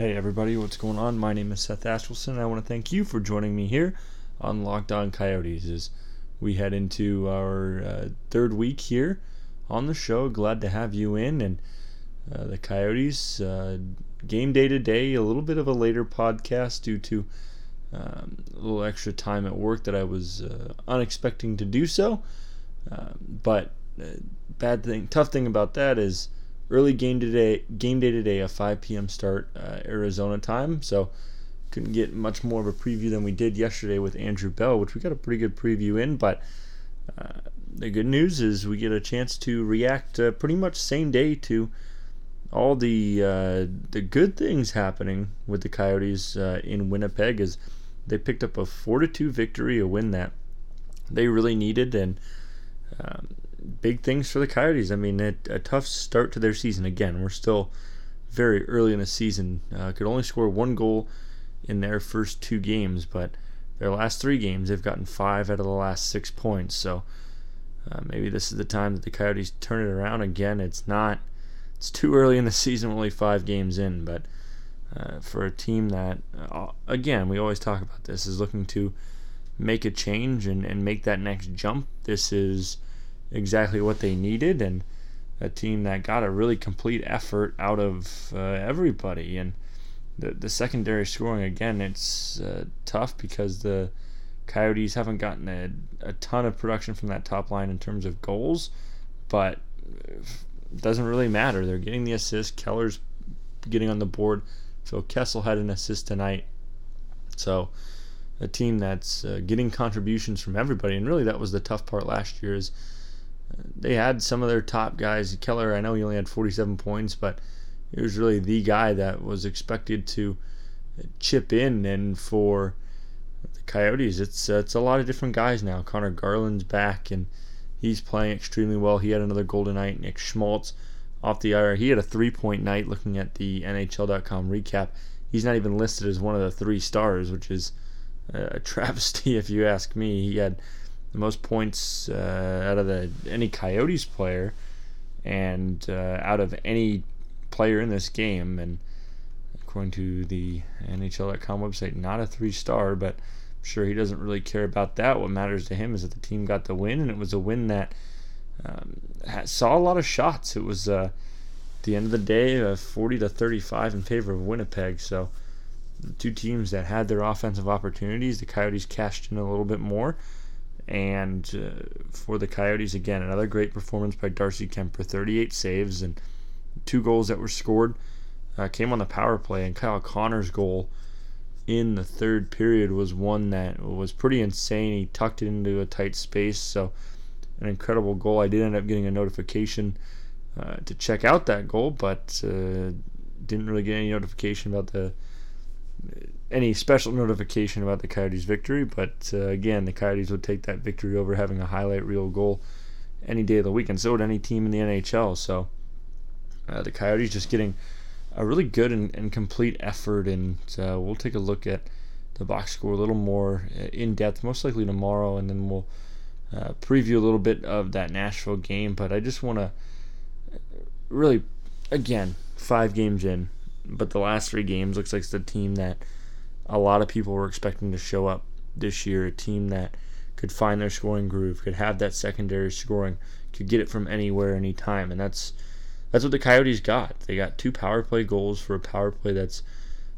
Hey everybody, what's going on? My name is Seth Askelson. I want to thank you for joining me here on Locked On Coyotes as we head into our uh, third week here on the show. Glad to have you in and uh, the Coyotes uh, game day today. A little bit of a later podcast due to um, a little extra time at work that I was uh, unexpecting to do so. Um, but uh, bad thing, tough thing about that is early game today, game day today, a 5 p.m. start uh, Arizona time. So couldn't get much more of a preview than we did yesterday with Andrew Bell, which we got a pretty good preview in. But uh, the good news is we get a chance to react uh, pretty much same day to all the uh, the good things happening with the Coyotes uh, in Winnipeg. As they picked up a four to two victory, a win that they really needed, and um, big things for the Coyotes. I mean, a, a, tough start to their season. Again, we're still very early in the season. Uh, could only score one goal in their first two games, but their last three games, they've gotten five out of the last six points. So uh, maybe this is the time that the Coyotes turn it around again. It's not. It's too early in the season, only five games in, but uh, for a team that, uh, again, we always talk about this, is looking to make a change and, and make that next jump. This is exactly what they needed and a team that got a really complete effort out of uh, everybody. And the the secondary scoring again, it's uh, tough because the Coyotes haven't gotten a, a ton of production from that top line in terms of goals, but it doesn't really matter. They're getting the assist. Keller's getting on the board. Phil Kessel had an assist tonight. So a team that's uh, getting contributions from everybody, and really that was the tough part last year is they had some of their top guys. Keller, I know he only had 47 points, but he was really the guy that was expected to chip in. And for the Coyotes, it's uh, it's a lot of different guys now. Conor Garland's back, and he's playing extremely well. He had another golden night. Nick Schmaltz off the IR. He had a three-point night. Looking at the NHL.com recap, he's not even listed as one of the three stars, which is a travesty if you ask me. He had the most points uh, out of the any Coyotes player and uh, out of any player in this game. And according to the NHL.com website, not a three star, but I'm sure he doesn't really care about that. What matters to him is that the team got the win, and it was a win that um, saw a lot of shots. It was uh, the end of the day, uh, 40 to 35 in favor of Winnipeg. So two teams that had their offensive opportunities. The Coyotes cashed in a little bit more. And uh, for the Coyotes, again, another great performance by Darcy Kuemper 38 saves and two goals that were scored uh, came on the power play. And Kyle Connor's goal in the third period was one that was pretty insane. He tucked it into a tight space. So, an incredible goal. I did end up getting a notification uh, to check out that goal, but uh, didn't really get any notification about the any special notification about the Coyotes' victory, but uh, again, the Coyotes would take that victory over having a highlight reel goal any day of the week, and so would any team in the NHL. So uh, the Coyotes just getting a really good and, and complete effort, and uh, we'll take a look at the box score a little more uh, in depth, most likely tomorrow, and then we'll uh, preview a little bit of that Nashville game. But I just want to really, again, five games in, but the last three games looks like it's the team that a lot of people were expecting to show up this year. A team that could find their scoring groove, could have that secondary scoring, could get it from anywhere, anytime, and that's that's what the Coyotes got. They got two power play goals for a power play that's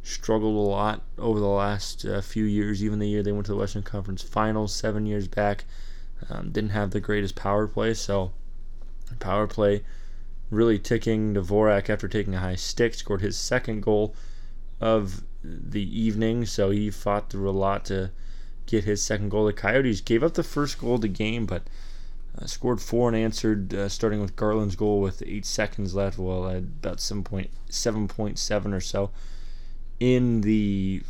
struggled a lot over the last uh, few years. Even the year they went to the Western Conference Finals seven years back, um, didn't have the greatest power play. So power play really ticking. Dvorak after taking a high stick scored his second goal of the evening, so he fought through a lot to get his second goal. The Coyotes gave up the first goal of the game, but uh, scored four and answered, uh, starting with Garland's goal with eight seconds left, well, at about 7.7 or so in the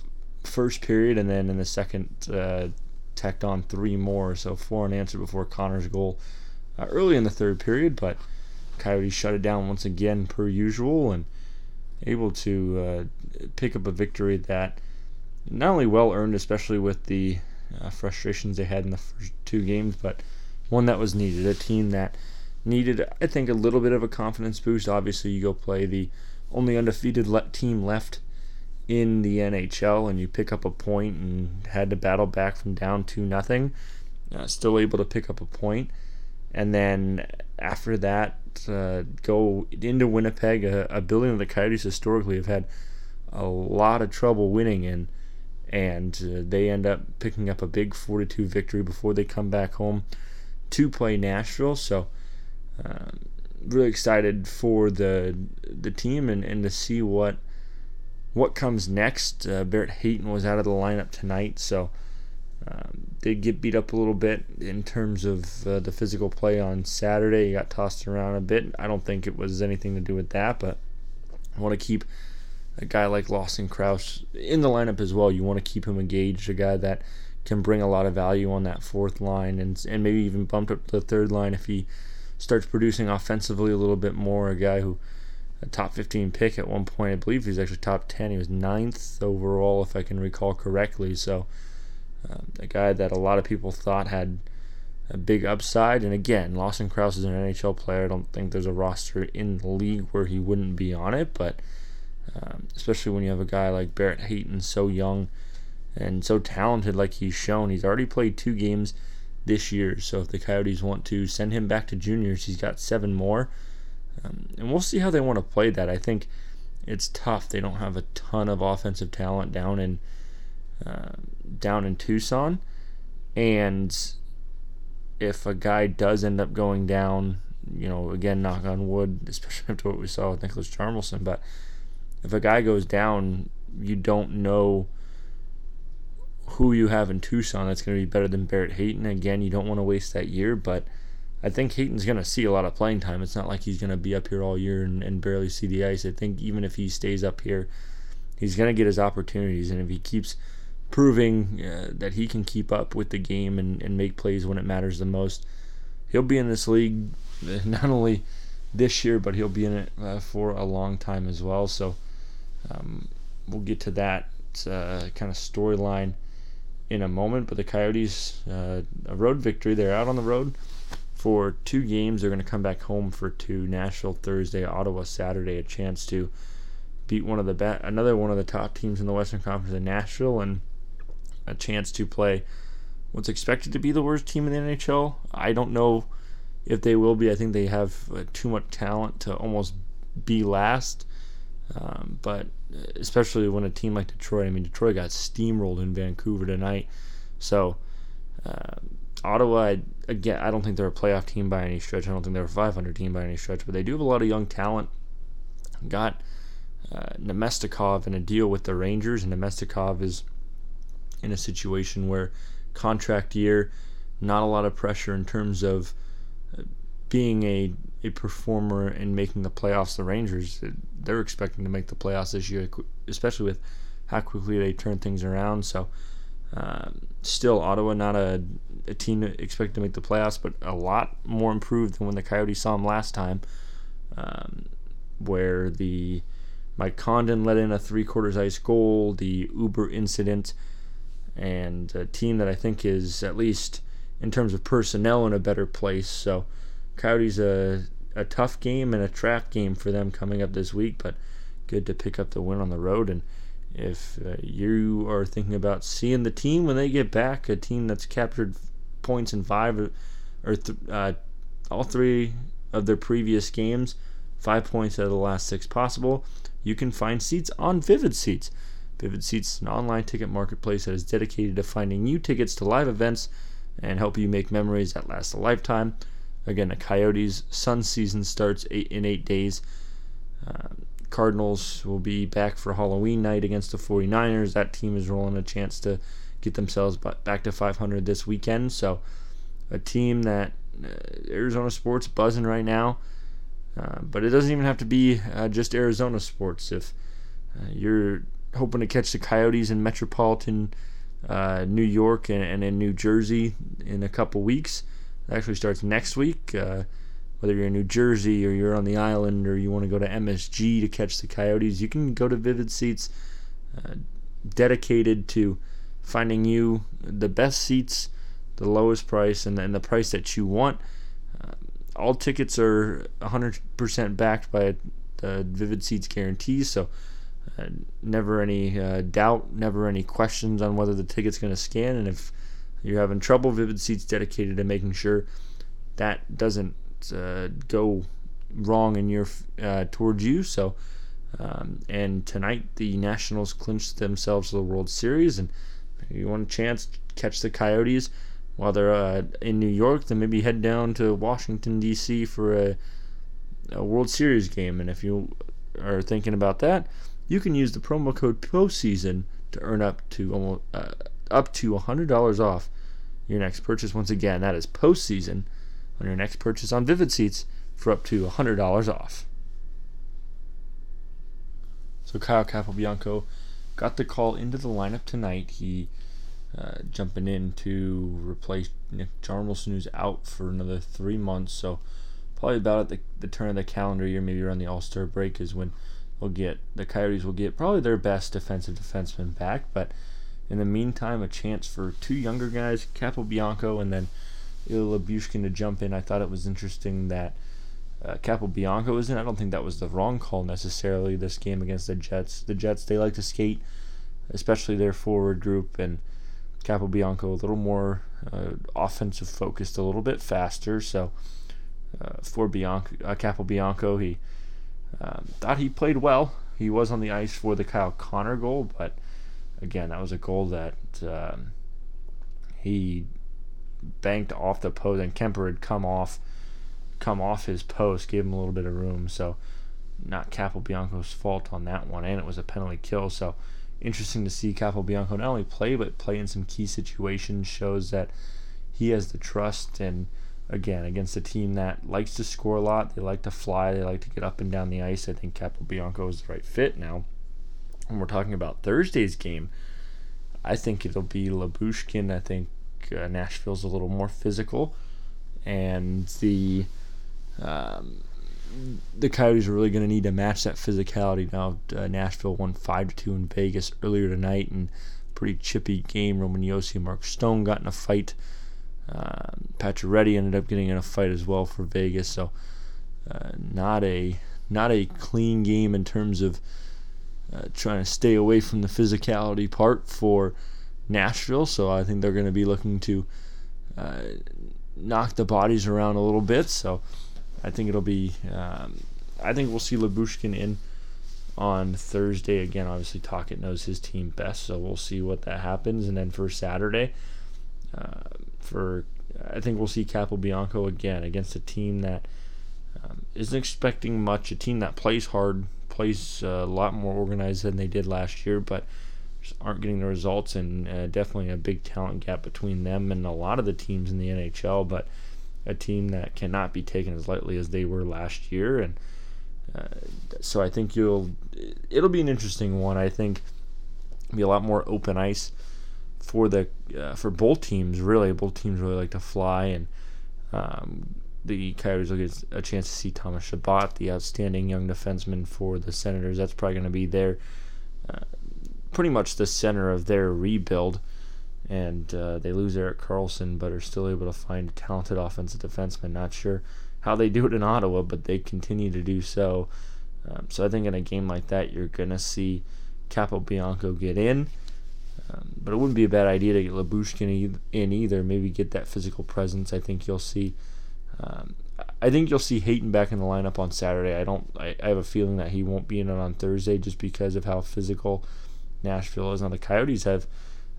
first period, and then in the second, uh, tacked on three more, so four and answered before Connor's goal uh, early in the third period, but Coyotes shut it down once again, per usual, and able to uh, pick up a victory that not only well earned, especially with the uh, frustrations they had in the first two games, but one that was needed. A team that needed, I think, a little bit of a confidence boost. Obviously, you go play the only undefeated le- team left in the NHL and you pick up a point and had to battle back from down to nothing, uh, still able to pick up a point, and then after that uh, go into Winnipeg, a, a building that the Coyotes historically have had a lot of trouble winning in, and uh, they end up picking up a big 4-2 victory before they come back home to play Nashville. So. Um, really excited for the the team and, and to see what what comes next. Uh, Barrett Hayton was out of the lineup tonight, so um, did get beat up a little bit in terms of uh, the physical play on Saturday. He got tossed around a bit. I don't think it was anything to do with that, but I want to keep a guy like Lawson Crouse in the lineup as well. You want to keep him engaged, a guy that can bring a lot of value on that fourth line and and maybe even bumped up to the third line if he starts producing offensively a little bit more. A guy who a top 15 pick at one point. I believe he was actually top 10. He was ninth overall, if I can recall correctly. So, uh, a guy that a lot of people thought had a big upside. And again, Lawson Crouse is an NHL player. I don't think there's a roster in the league where he wouldn't be on it, but um, especially when you have a guy like Barrett Hayton, so young and so talented, like he's shown. He's already played two games this year. So if the Coyotes want to send him back to juniors, he's got seven more. Um, and we'll see how they want to play that. I think it's tough. They don't have a ton of offensive talent down in uh, down in Tucson, and if a guy does end up going down, you know, again, knock on wood, especially after what we saw with Niklas Hjalmarsson, but if a guy goes down, you don't know who you have in Tucson that's going to be better than Barrett Hayton. Again, you don't want to waste that year, but I think Hayton's going to see a lot of playing time. It's not like he's going to be up here all year and, and barely see the ice. I think even if he stays up here, he's going to get his opportunities. And if he keeps proving uh, that he can keep up with the game and, and make plays when it matters the most, he'll be in this league not only this year, but he'll be in it uh, for a long time as well. So um, we'll get to that uh, kind of storyline in a moment. But the Coyotes, uh, a road victory. They're out on the road for two games. They're going to come back home for two. Nashville Thursday, Ottawa Saturday. A chance to beat one of the be- another one of the top teams in the Western Conference in Nashville, and a chance to play what's expected to be the worst team in the NHL. I don't know if they will be. I think they have uh, too much talent to almost be last. Um, but especially when a team like Detroit, I mean, Detroit got steamrolled in Vancouver tonight. So, uh, Ottawa, again, I don't think they're a playoff team by any stretch. I don't think they're a 500 team by any stretch, but they do have a lot of young talent. Got uh, Namestnikov in a deal with the Rangers, and Namestnikov is in a situation where contract year, not a lot of pressure in terms of uh, being a, a performer and making the playoffs. The Rangers, they're expecting to make the playoffs this year, especially with how quickly they turn things around. So, um, still, Ottawa not a, a team expected to make the playoffs, but a lot more improved than when the Coyotes saw them last time, um, where the Mike Condon let in a three quarters ice goal, the Uber incident, and a team that I think is at least in terms of personnel in a better place. So, Coyotes a a tough game and a trap game for them coming up this week, but good to pick up the win on the road and if uh, you are thinking about seeing the team when they get back, a team that's captured points in five or, or th- uh, all three of their previous games, five points out of the last six possible, you can find seats on Vivid Seats. Vivid Seats is an online ticket marketplace that is dedicated to finding new tickets to live events and help you make memories that last a lifetime. Again, the Coyotes' Sun season starts eight, in eight days. Um, Cardinals will be back for Halloween night against the 49ers. That team is rolling a chance to get themselves back to 500 this weekend. So, a team that uh, Arizona sports buzzing right now. Uh, but it doesn't even have to be uh, just Arizona sports. If uh, you're hoping to catch the Coyotes in metropolitan uh, New York and, and, in New Jersey in a couple weeks, it actually starts next week. Uh, whether you're in New Jersey or you're on the island or you want to go to MSG to catch the Coyotes, you can go to Vivid Seats, uh, dedicated to finding you the best seats, the lowest price, and, and the price that you want. Uh, all tickets are 100% backed by the Vivid Seats guarantee, so uh, never any uh, doubt, never any questions on whether the ticket's going to scan. And if you're having trouble, Vivid Seats dedicated to making sure that doesn't uh, go wrong in your uh, towards you. So, um, and tonight the Nationals clinched themselves the World Series, and if you want a chance to catch the Coyotes while they're uh, in New York, then maybe head down to Washington D.C. for a, a World Series game. And if you are thinking about that, you can use the promo code postseason to earn up to almost uh, up to $100 off your next purchase. Once again, that is postseason on your next purchase on Vivid Seats for up to $100 off. So Kyle Capobianco got the call into the lineup tonight. He uh, jumping in to replace Nick Hjalmarsson, who's out for another three months. So probably about at the, the turn of the calendar year, maybe around the All Star break, is when we'll get the Coyotes will get probably their best defensive defenseman back. But in the meantime, a chance for two younger guys, Capobianco and then Ilya Lyubushkin to jump in. I thought it was interesting that uh, Capobianco was in. I don't think that was the wrong call necessarily this game against the Jets. The Jets, they like to skate, especially their forward group, and Capobianco a little more uh, offensive focused, a little bit faster. So uh, for Bianco, uh, Capobianco, he um, thought he played well. He was on the ice for the Kyle Connor goal, but again, that was a goal that um, he banked off the post, and Kuemper had come off, come off his post, gave him a little bit of room. So not Capobianco's fault on that one, and it was a penalty kill. So interesting to see Capobianco not only play but play in some key situations. Shows that he has the trust and again against a team that likes to score a lot. They like to fly. They like to get up and down the ice. I think Capobianco is the right fit now. When we're talking about Thursday's game, I think it'll be Lyubushkin. I think uh, Nashville's a little more physical, and the um, the Coyotes are really going to need to match that physicality now. Uh, Nashville won five to two in Vegas earlier tonight, and pretty chippy game. Roman Josi and Mark Stone got in a fight. Uh, ended up getting in a fight as well for Vegas, so uh, not a not a clean game in terms of uh, trying to stay away from the physicality part for Nashville. So I think they're going to be looking to uh, knock the bodies around a little bit. So I think it'll be. Um, I think we'll see Lyubushkin in on Thursday again. Obviously, Tocchet knows his team best, so we'll see what that happens. And then for Saturday, uh, for I think we'll see Capobianco again against a team that um, not expecting much. A team that plays hard, plays uh, a lot more organized than they did last year, but just aren't getting the results. And uh, definitely a big talent gap between them and a lot of the teams in the NHL. But a team that cannot be taken as lightly as they were last year, and uh, so I think you'll it'll be an interesting one. I think be a lot more open ice for the uh, for both teams. Really, both teams really like to fly, and um, the Coyotes will get a chance to see Thomas Chabot, the outstanding young defenseman for the Senators. That's probably going to be their uh, pretty much the center of their rebuild and uh, they lose Erik Karlsson, but are still able to find a talented offensive defenseman. Not sure how they do it in Ottawa, but they continue to do so. Um, so I think in a game like that, you're gonna see Capobianco get in, um, but it wouldn't be a bad idea to get Lyubushkin in either. Maybe get that physical presence. I think you'll see. Um, I think you'll see Hayton back in the lineup on Saturday. I don't. I, I have a feeling that he won't be in it on Thursday just because of how physical Nashville is. Now the Coyotes have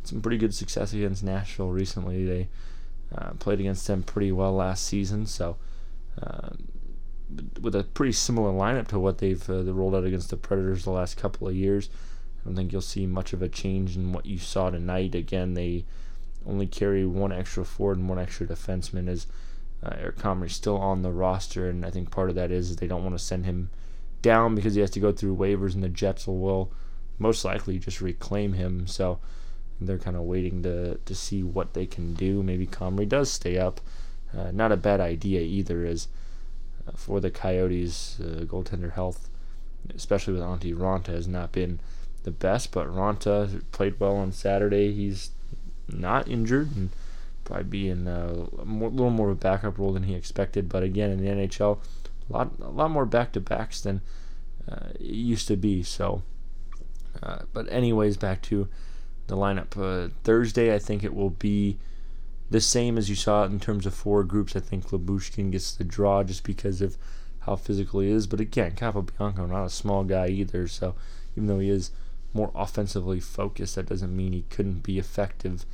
some pretty good success against Nashville recently. They uh, played against them pretty well last season, so uh, with a pretty similar lineup to what they've uh, rolled out against the Predators the last couple of years. I don't think you'll see much of a change in what you saw tonight. Again, they only carry one extra forward and one extra defenseman as uh, Eric Comrie's still on the roster, and I think part of that is they don't want to send him down because he has to go through waivers, and the Jets will, most likely just reclaim him. So they're kind of waiting to to see what they can do. Maybe Comrie does stay up. Uh, not a bad idea either, as uh, for the Coyotes, uh, goaltender health, especially with Antti Raanta, has not been the best. But Raanta played well on Saturday. He's not injured and probably be in a more, little more of a backup role than he expected. But again, in the NHL, a lot a lot more back to backs than uh, it used to be. So Uh, but anyways, back to the lineup. Uh, Thursday, I think it will be the same as you saw it in terms of four groups. I think Lyubushkin gets the draw just because of how physical he is. But again, Capobianco, not a small guy either. So even though he is more offensively focused, that doesn't mean he couldn't be effective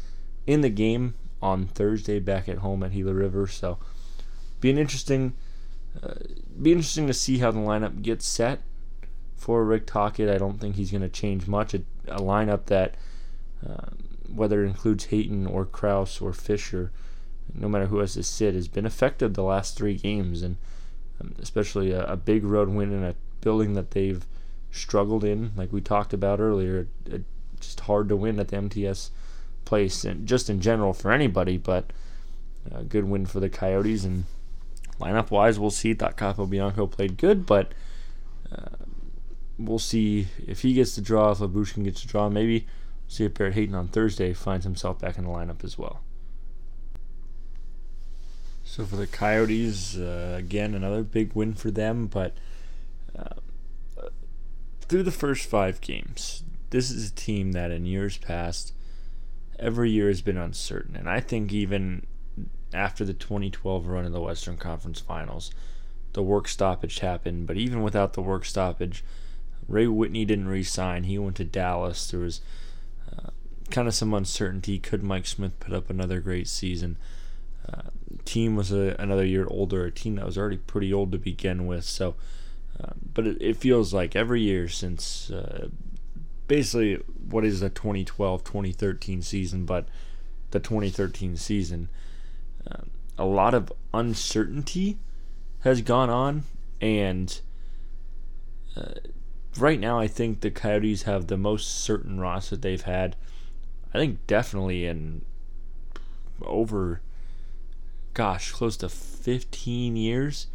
in the game on Thursday back at home at Gila River. So be an interesting, uh, be interesting to see how the lineup gets set for Rick Tocchet. I don't think he's going to change much. A, a lineup that, uh, whether it includes Hayton or Crouse or Fischer, no matter who has to sit, has been effective the last three games, and um, especially a, a, big road win in a building that they've struggled in, like we talked about earlier. It, just hard to win at the MTS place, and just in general for anybody. But a good win for the Coyotes, and lineup wise, we'll see. Thought Capobianco played good, but. Uh, we'll see if he gets the draw, if Lyubushkin gets the draw. Maybe see if Barrett Hayton on Thursday finds himself back in the lineup as well. So for the Coyotes, uh, again, another big win for them, but uh, through the first five games, this is a team that in years past, every year has been uncertain. And I think even after the 2012 run in the Western Conference Finals, the work stoppage happened. But even without the work stoppage, Ray Whitney didn't re-sign. He went to Dallas. There was uh, kind of some uncertainty. Could Mike Smith put up another great season? Uh, team was a, another year older, a team that was already pretty old to begin with. So, uh, but it, it, feels like every year since uh, basically what is the 2012-2013 season, but the 2013 season, uh, a lot of uncertainty has gone on, and uh, right now, I think the Coyotes have the most certain roster they've had. I think definitely in over, gosh, close to 15 years.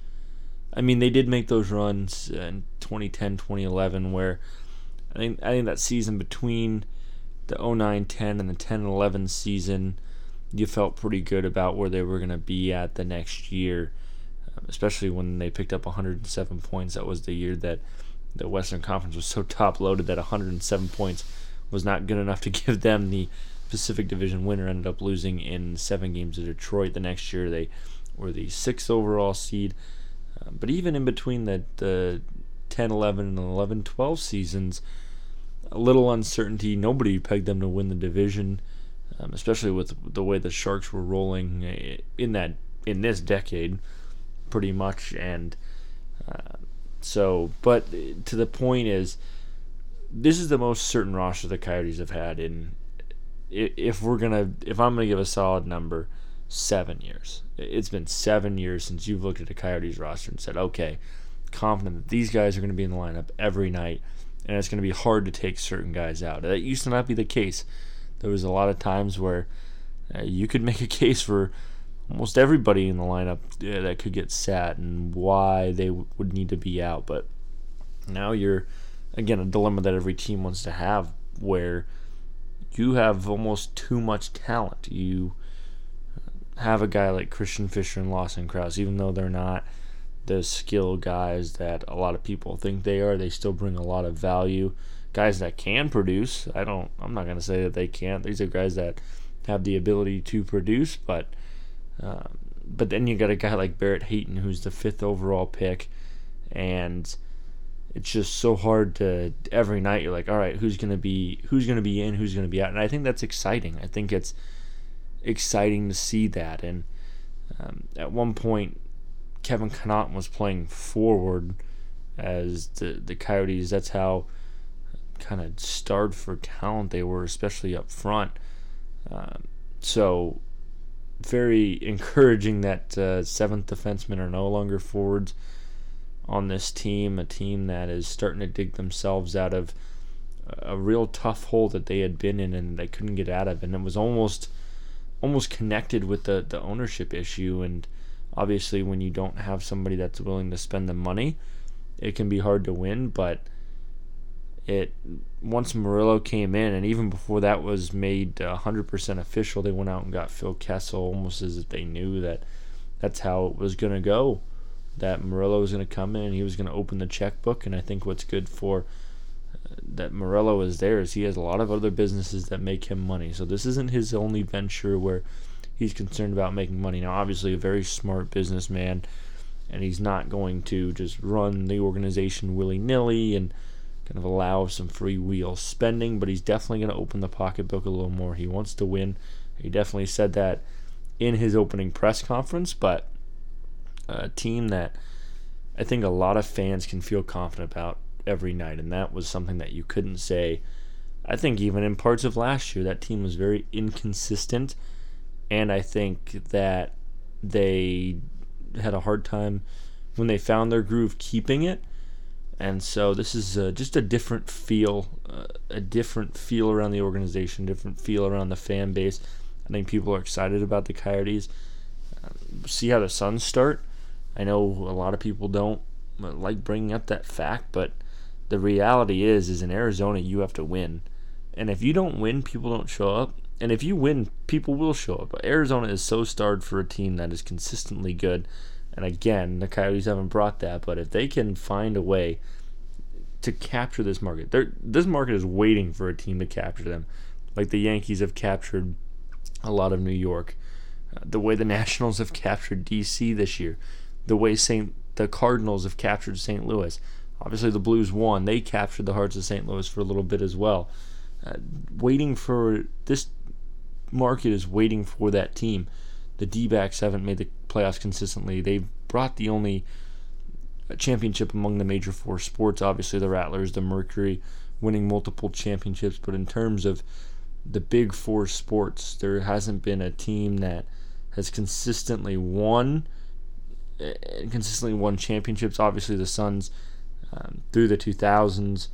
I mean, they did make those runs in 2010, 2011, where I think I think that season between the 09-10 and the 10-11 season, you felt pretty good about where they were going to be at the next year, um, especially when they picked up 107 points. That was the year that the Western Conference was so top loaded that 107 points was not good enough to give them the Pacific Division winner. Ended up losing in seven games to Detroit. The next year they were the sixth overall seed. Uh, but even in between the, the 10 11 and 11 12 seasons, a little uncertainty. Nobody pegged them to win the division, um, especially with the way the Sharks were rolling uh, in that in this decade, pretty much. And uh, so, but to the point is, this is the most certain roster the Coyotes have had in. If we're gonna, if I'm gonna give a solid number, seven years. It's been seven years since you've looked at a Coyotes roster and said, okay, confident that these guys are going to be in the lineup every night, and it's going to be hard to take certain guys out. That used to not be the case. There was a lot of times where uh, you could make a case for almost everybody in the lineup uh, that could get sat and why they w- would need to be out. But now you're, again, a dilemma that every team wants to have where you have almost too much talent. You have a guy like Christian Fischer and Lawson Crouse, even though they're not the skill guys that a lot of people think they are, they still bring a lot of value. Guys that can produce, I don't, I'm not going to say that they can't. These are guys that have the ability to produce, but um, but then you got a guy like Barrett Hayton, who's the fifth overall pick, and it's just so hard to every night you're like, all right, who's gonna be who's gonna be in, who's gonna be out, and I think that's exciting. I think it's exciting to see that. And um, at one point, Kevin Connauton was playing forward as the the Coyotes. That's how kind of starred for talent they were, especially up front. Um, so very encouraging that uh, seventh defensemen are no longer forwards on this team, a team that is starting to dig themselves out of a real tough hole that they had been in and they couldn't get out of, and it was almost almost connected with the the ownership issue. And obviously, when you don't have somebody that's willing to spend the money, it can be hard to win. But it once Meruelo came in, and even before that was made 100% official, they went out and got Phil Kessel almost as if they knew that that's how it was going to go. That Meruelo was going to come in and he was going to open the checkbook. And I think what's good for that Meruelo is there is he has a lot of other businesses that make him money. So this isn't his only venture where he's concerned about making money. Now, obviously, a very smart businessman, and he's not going to just run the organization willy nilly and kind of allow some free wheel spending, but he's definitely going to open the pocketbook a little more. He wants to win. He definitely said that in his opening press conference, but a team that I think a lot of fans can feel confident about every night, and that was something that you couldn't say. I think even in parts of last year, that team was very inconsistent, and I think that they had a hard time when they found their groove keeping it. And so this is uh, just a different feel, uh, a different feel around the organization, different feel around the fan base. I think people are excited about the Coyotes. Uh, see how the Suns start. I know a lot of people don't like bringing up that fact, but the reality is, is in Arizona you have to win, and if you don't win, people don't show up. And if you win, people will show up. Arizona is so starved for a team that is consistently good and again, the Coyotes haven't brought that, but if they can find a way to capture this market, this market is waiting for a team to capture them, like the Yankees have captured a lot of New York, uh, the way the Nationals have captured DC this year, the way Saint the Cardinals have captured St. Louis. Obviously, the Blues won; they captured the hearts of St. Louis for a little bit as well. Uh, waiting for this market is waiting for that team the D backs haven't made the playoffs consistently. They've brought the only championship among the major four sports. Obviously, the Rattlers, the Mercury, winning multiple championships. But in terms of the big four sports, there hasn't been a team that has consistently won eh, consistently won championships. Obviously, the Suns um, through the 2000s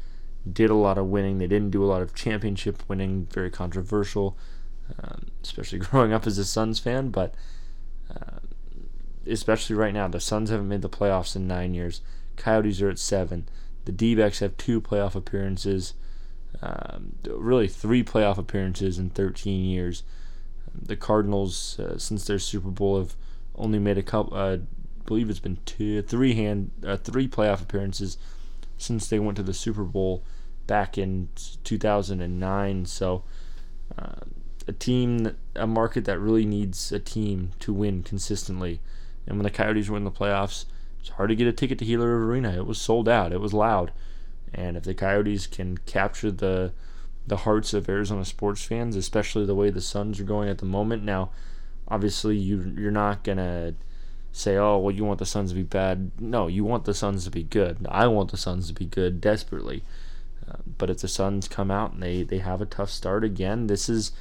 did a lot of winning. They didn't do a lot of championship winning. Very controversial um, especially growing up as a Suns fan. But uh, especially right now, the Suns haven't made the playoffs in nine years. Coyotes are at seven. The D have two playoff appearances, um, really three playoff appearances in 13 years. The Cardinals, uh, since their Super Bowl, have only made a couple. Uh, believe it's been two, three hand, uh, three playoff appearances since they went to the Super Bowl back in 2009. So uh, a team, a market that really needs a team to win consistently. And when the Coyotes were in the playoffs, it's hard to get a ticket to Gila Arena. It was sold out. It was loud. And if the Coyotes can capture the the hearts of Arizona sports fans, especially the way the Suns are going at the moment, now obviously you you're not gonna say, oh well, you want the Suns to be bad. No, you want the Suns to be good. I want the Suns to be good desperately. Uh, but if the Suns come out and they they have a tough start again, this is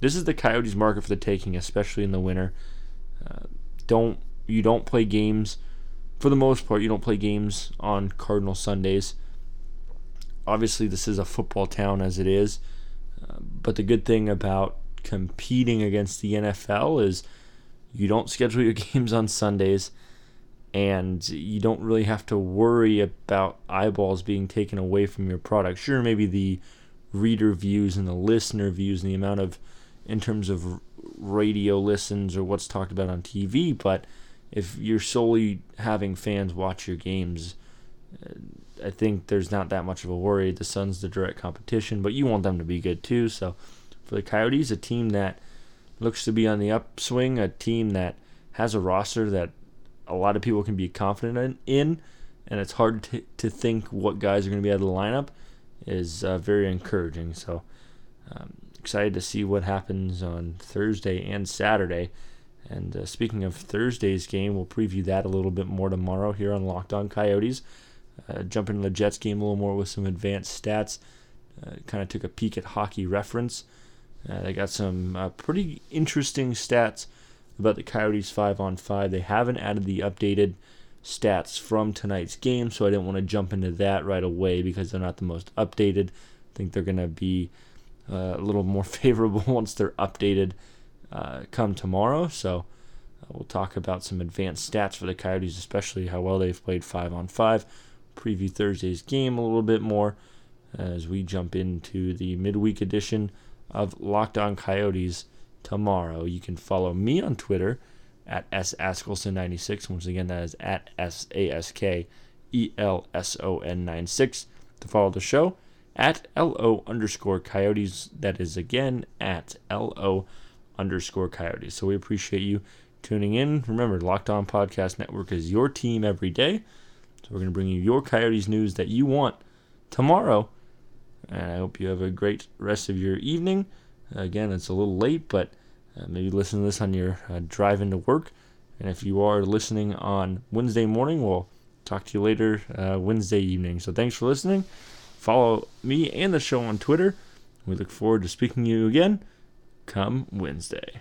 this is the Coyotes market for the taking, especially in the winter. Uh, don't you don't play games for the most part. You don't play games on Cardinal Sundays. Obviously, this is a football town as it is, uh, but the good thing about competing against the NFL is you don't schedule your games on Sundays and you don't really have to worry about eyeballs being taken away from your product. Sure, maybe the reader views and the listener views and the amount of in terms of radio listens or what's talked about on TV, but if you're solely having fans watch your games, uh, I think there's not that much of a worry. The Suns, the direct competition, but you want them to be good too. So for the Coyotes, a team that looks to be on the upswing, a team that has a roster that a lot of people can be confident in, and it's hard to, to think what guys are going to be out of the lineup, is uh, very encouraging. So um, excited to see what happens on Thursday and Saturday. And uh, speaking of Thursday's game, we'll preview that a little bit more tomorrow here on Locked On Coyotes. Uh, jump into the Jets game a little more with some advanced stats. Uh, kind of took a peek at hockey reference. Uh, they got some uh, pretty interesting stats about the Coyotes 5 on 5. They haven't added the updated stats from tonight's game, so I didn't want to jump into that right away because they're not the most updated. I think they're going to be uh, a little more favorable once they're updated uh, come tomorrow. So uh, we'll talk about some advanced stats for the Coyotes, especially how well they've played five on five. Preview Thursday's game a little bit more as we jump into the midweek edition of Locked On Coyotes tomorrow. You can follow me on Twitter at saskelson96. Once again, that is at S A S K E L S O N 96 to follow the show at LO underscore coyotes. That is again at LO underscore coyotes. So we appreciate you tuning in. Remember, Locked On Podcast Network is your team every day. So we're going to bring you your Coyotes news that you want tomorrow. And I hope you have a great rest of your evening. Again, it's a little late, but uh, maybe listen to this on your uh, drive into work. And if you are listening on Wednesday morning, we'll talk to you later uh, Wednesday evening. So thanks for listening. Follow me and the show on Twitter. We look forward to speaking to you again come Wednesday.